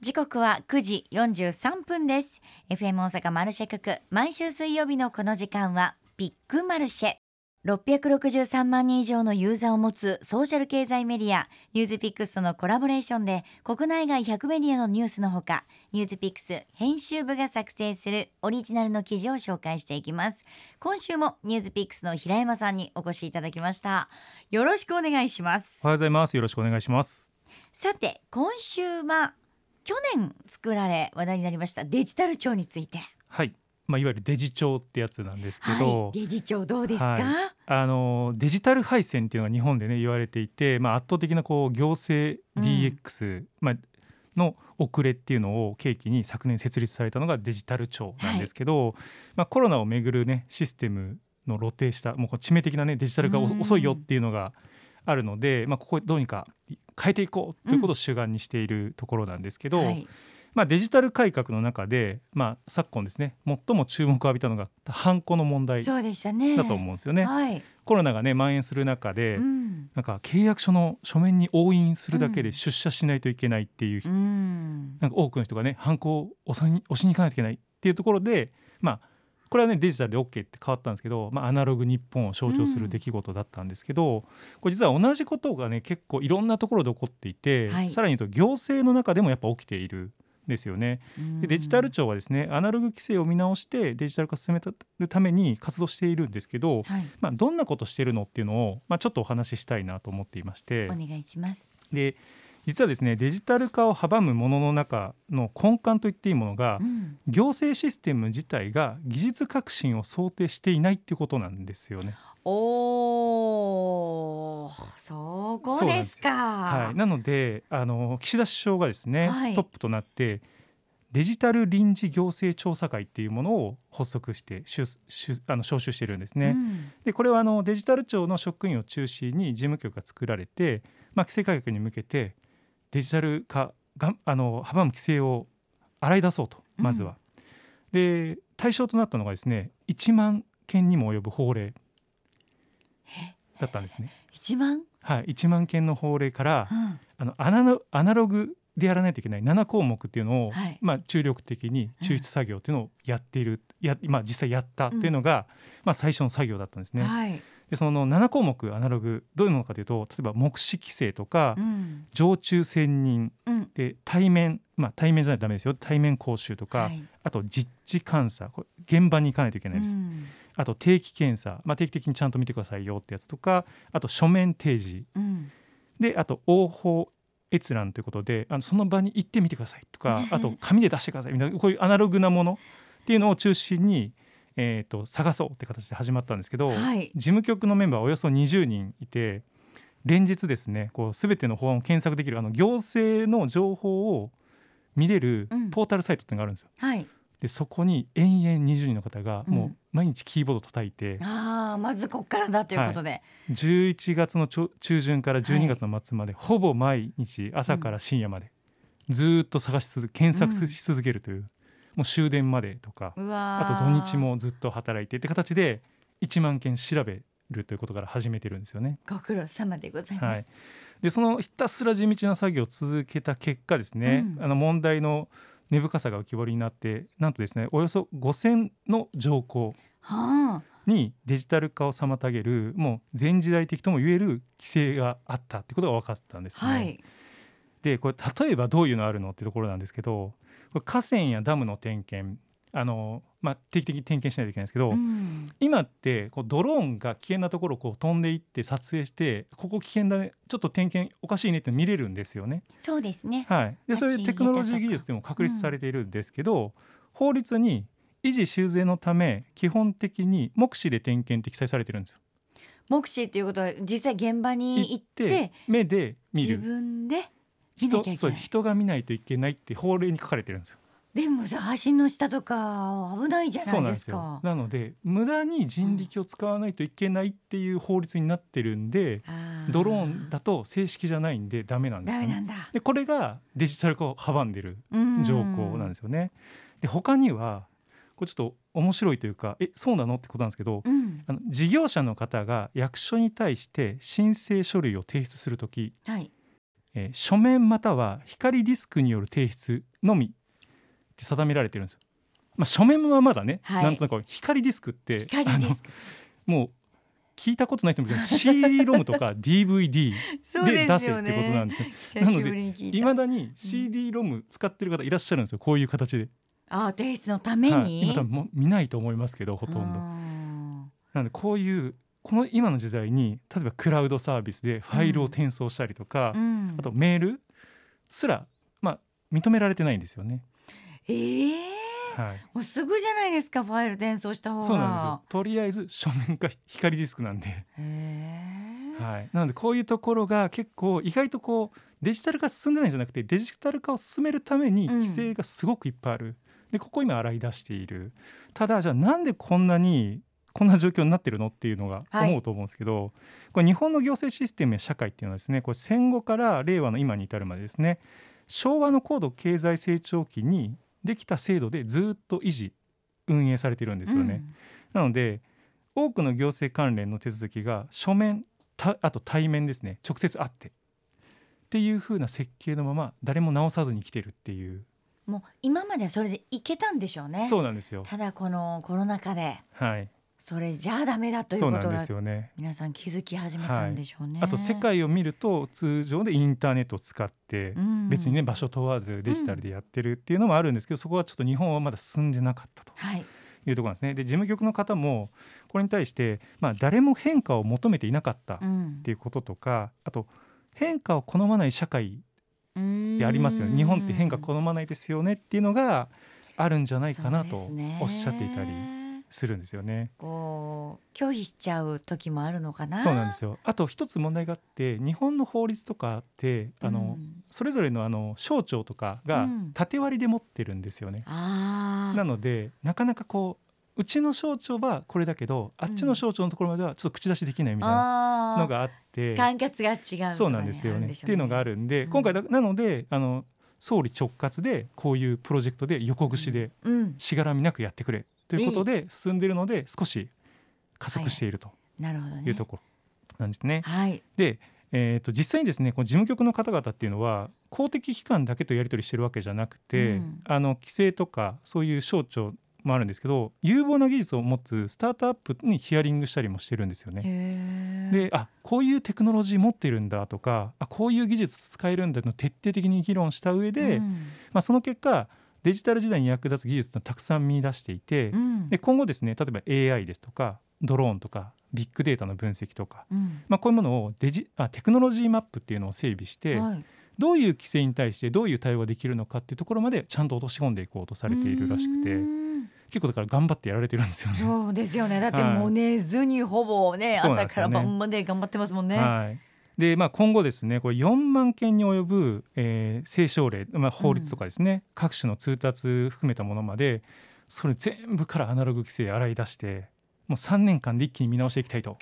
時刻は9時43分です。FM 大阪マルシェ局毎週水曜日のこの時間はビッグマルシェ。663万人以上のユーザーを持つソーシャル経済メディアニュースピックスとのコラボレーションで国内外100メディアのニュースのほかニュースピックス編集部が作成するオリジナルの記事を紹介していきます。今週もニュースピックスの平山さんにお越しいただきました。よろしくお願いします。おはようございます。よろしくお願いします。さて今週は去年作られ話題になりましたデジタル庁について。はい。まあ、いわゆるデジ庁ってやつなんですけど、はい、デジ庁どうですか、はい、あのデジタル配線っていうのが日本でね言われていて、まあ、圧倒的なこう行政 DX、うん、まあ、の遅れっていうのを契機に昨年設立されたのがデジタル庁なんですけど、はい、まあ、コロナをめぐるねシステムの露呈したもう致命的なねデジタル化遅いよっていうのがあるので、まあ、ここどうにか変えていこうということを主眼にしているところなんですけど、うんはい。まあ、デジタル改革の中で、まあ、昨今ですね最も注目を浴びたのがハンコの問題だと思うんですよね。はい、コロナがね蔓延する中で、うん、なんか契約書の書面に押印するだけで出社しないといけないっていう、うん、なんか多くの人がねハンコを押しに押しに行かないといけないっていうところで、まあ、これはねデジタルで OK って変わったんですけど、まあ、アナログ日本を象徴する出来事だったんですけど、うん、これ実は同じことがね結構いろんなところで起こっていて、はい、さらに言うと行政の中でもやっぱ起きている。ですよね。でデジタル庁はですねアナログ規制を見直してデジタル化進めるために活動しているんですけど、はい、まあ、どんなことしてるのっていうのを、まあ、ちょっとお話ししたいなと思っていまして。お願いします。で実はですねデジタル化を阻むものの中の根幹と言っていいものが、うん、行政システム自体が技術革新を想定していないっていうことなんですよね。おそこですか。はい、なのであの岸田首相がですね、はい、トップとなってデジタル臨時行政調査会っていうものを発足してあの招集してるんですね。うん、でこれはあのデジタル庁の職員を中心に事務局が作られて、まあ、規制改革に向けてデジタル化があの阻む規制を洗い出そうとまずは。うん、で対象となったのがですね1万件にも及ぶ法令だったんですね。1万？はい、1万件の法令から、うん、あのアナアナログでやらないといけない7項目っていうのを、はい、まあ、注力的に抽出作業っていうのをやっている、うん、やまあ、実際やったっていうのが、うん、まあ、最初の作業だったんですね。はい、でその7項目アナログどういうものかというと例えば目視規制とか、うん、常駐専任、で対面、まあ、対面じゃないとダメですよ。対面講習とか、はい、あと実地監査現場に行かないといけないです。あと定期検査、まあ、定期的にちゃんと見てくださいよってやつとかあと書面提示、であと応報閲覧ということであのその場に行ってみてくださいとか あと紙で出してくださいみたいなこういうアナログなものっていうのを中心に、えーと、探そうって形で始まったんですけど、はい、事務局のメンバーおよそ20人いて連日ですねこう全ての法案を検索できるあの行政の情報を見れるポータルサイトっていうのがあるんですよ。うんはい。でそこに延々20人の方がもう毎日キーボード叩いて、うん、あまずここからだということで、はい、11月の中旬から12月の末まで、はい、ほぼ毎日朝から深夜まで、ずっと探し続け検索し続けるという、うん、もう終電までとかあと土日もずっと働いてって形で1万件調べるということから始めてるんですよね。ご苦労様でございます、はい、でそのひたすら地道な作業を続けた結果ですね、うん、あの問題の根深さが浮き彫りになってなんとですねおよそ5,000の条項にデジタル化を妨げるもう前時代的とも言える規制があったってことが分かったんですね。はい、でこれ例えばどういうのあるのってところなんですけど河川やダムの点検あのまあ、定期的に点検しないといけないんですけど、うん、今ってこうドローンが危険なところをこう飛んでいって撮影してここ危険だねちょっと点検おかしいねって見れるんですよね。そうですね、はい、でそういうテクノロジー技術でも確立されているんですけど、うん、法律に維持修繕のため基本的に目視で点検って記載されてるんですよ。目視っていうことは実際現場に行って目で見る。自分で人そう人が見ないといけないって法令に書かれてるんですよ。でもさ橋の下とか危ないじゃないですか。なので無駄に人力を使わないといけないっていう法律になってるんで、うん、ドローンだと正式じゃないんでダメなんですよ、ね、でこれがデジタル化を阻んでる条項なんですよね。で他にはこれちょっと面白いというかえそうなのってことなんですけど、うん、あの事業者の方が役所に対して申請書類を提出する時、はい、えー書面または光ディスクによる提出のみって定められてるんですよ。まあ、書面はまだね、はいなんとなく光ディスクってあのもう聞いたことない人もいるけど CD ロムとか DVD で出ですよせってことなんねですよ。久しぶりに聞いまだに CD ロム使ってる方いらっしゃるんですよこういう形で。あー提出のためはい、に、今多分見ないと思いますけどほとんど。なのでこういうこの今の時代に例えばクラウドサービスでファイルを転送したりとか、うん。あとメールすら、まあ、認められてないんですよね。ええはい、もうすぐじゃないですかファイル転送した方が。そうなんですよ。とりあえず書面か光ディスクなんで、へえ。はい、なのでこういうところが結構意外とこうデジタル化進んでないんじゃなくてデジタル化を進めるためにうん。規制がすごくいっぱいある。でここ今洗い出している。ただじゃあなんでこんなにこんな状況になってるの？っていうのがはい。思うと思うんですけど、これ日本の行政システムや社会っていうのはですねこれ戦後から令和の今に至るまでですね昭和の高度経済成長期にできた制度でずっと維持運営されてるんですよね。なので多くの行政関連の手続きが書面たあと対面ですね直接会ってっていう風な設計のまま誰も直さずに来てるっていう、もう今まではそれでいけたんでしょうね。そうなんですよ。ただこのコロナ禍で。はい、それじゃあダメだということがよね。皆さん気づき始めたんでしょうね、あと世界を見ると通常でインターネットを使ってうん。別にね場所問わずデジタルでやってるっていうのもあるんですけどそこはちょっと日本はまだ進んでなかったとはい。いうところなんですね。で事務局の方もこれに対してまあ誰も変化を求めていなかったっうん。ていうこととかあと変化を好まない社会ででありますよね。日本って変化好まないですよねっていうのがあるんじゃないかなとおっしゃっていたりするんですよね。こう拒否しちゃう時もあるのかな？そうなんですよ。あと一つ問題があって日本の法律とかってあの、うん。それぞれのあの省庁とかがうん。縦割りで持ってるんですよね。あなのでなかなかこううちの省庁はこれだけどあっちの省庁のところまではちょっと口出しできないみたいなあのがあって。管轄が違うねそうなんですよね。っていうのがあるるんで、うん。今回だなのであの総理直括でこういうプロジェクトで横串でうん。しがらみなくやってくれということで進んでいるので少し加速しているとい。うところなんですね。はい。で、えー、と実際にですねこの事務局の方々っていうのは公的機関だけとやり取りしてるわけじゃなくて、うん。あの規制とかそういう省庁もあるんですけど有望な技術を持つスタートアップにヒアリングしたりもしてるんですよね。へであこういうテクノロジー持ってるんだとかあこういう技術使えるんだの徹底的に議論した上で、うん。まあ、その結果デジタル時代に役立つ技術をたくさん見出していて、うん。で今後ですね例えば AI ですとかドローンとかビッグデータの分析とか、うん。まあ、こういうものをデジあテクノロジーマップっていうのを整備して、はい。どういう規制に対してどういう対応ができるのかっていうところまでちゃんと落とし込んでいこうとされているらしくてうん。結構だから頑張ってやられてるんですよね。そうですよね。だってはい。もう寝ずにほぼねそうなん朝から晩まで頑張ってますもんね。はいでまあ、今後ですねこれ4万件に及ぶ、えー、政省令、まあ、法律とかですね、各種の通達含めたものまでそれ全部からアナログ規制洗い出してもう3年間で一気に見直していきたいと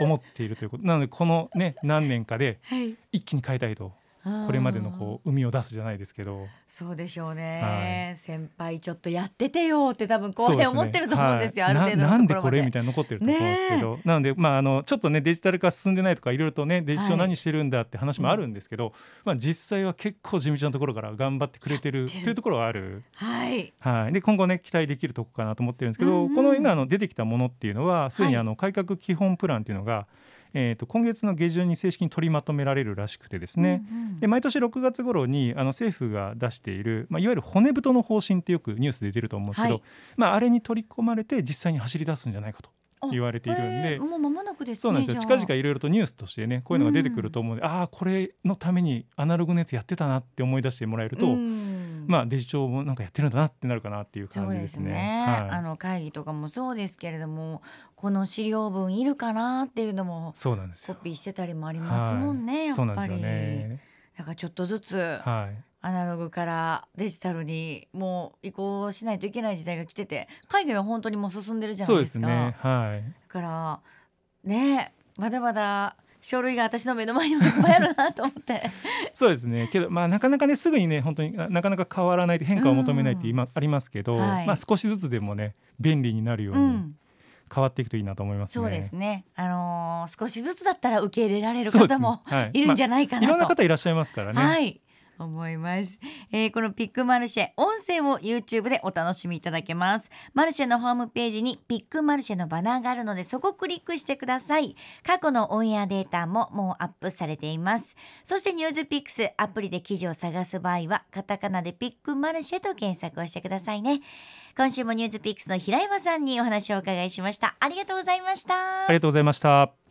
思っているということ。なのでこの、ね、何年かではい。一気に変えたいとこれまでのこう海を出すじゃないですけど。そうでしょうね、は先輩ちょっとやっててよって多分後輩思ってると思うんですよ、はい。ある程度ななんでこれみたいな残ってると思うんですけど、なので、まあ、あのちょっとねデジタル化進んでないとかいろいろとねデジタルはい何してるんだって話もあるんですけど、まあ、実際は結構地道なところから頑張ってくれてるというところはある。はい。はい、で今後ね期待できるとこかなと思ってるんですけど、うんうん。この今あの出てきたものっていうのはすでにはい。あの改革基本プランっていうのが、えー、と今月の下旬に正式に取りまとめられるらしくてですね、うんうん。で毎年6月頃にあの政府が出している、まあ、いわゆる骨太の方針ってよくニュースで出ると思うんですけど、はい。まあ、あれに取り込まれて実際に走り出すんじゃないかと言われているんで。へー。もう間もなくですねそうなんですよ。近々いろいろとニュースとしてねこういうのが出てくると思うので、ああこれのためにアナログのやつやってたなって思い出してもらえると、うんまあデジ庁もなんかやってるんだなってなるかなっていう感じですすね。ね、はいあの会議とかもそうですけれどもこの資料文いるかなっていうのもそうなんですよ。コピーしてたりもありますもんね、はいやっぱりね。だからちょっとずつはい。アナログからデジタルにもう移行しないといけない時代が来てて海外は本当にもう進んでるじゃなそいうでかですすね。はい。だからねまだまだ書類が私の目の前にもいっぱいあるなと思って そうですね。けどまあなかなかねすぐにね本当にななかなか変わらない変化を求めないって今ありますけど、はいまあ少しずつでもね便利になるようにうん変わっていくといいなと思いますね。そうですね。あのー少しずつだったら受け入れられる方もはいいるんじゃないかまあ。いろんな方いらっしゃいますからね。はい。思います、えーこのピックマルシェ音声を YouTube でお楽しみいただけます。マルシェのホームページにピックマルシェのバナーがあるのでそこをクリックしてください。過去のオンエアデータももうアップされています。そしてニュースピックスアプリで記事を探す場合はカタカナでピックマルシェと検索をしてくださいね。今週もニュースピックスの平山さんにお話をお伺いしました。ありがとうございました。ありがとうございました。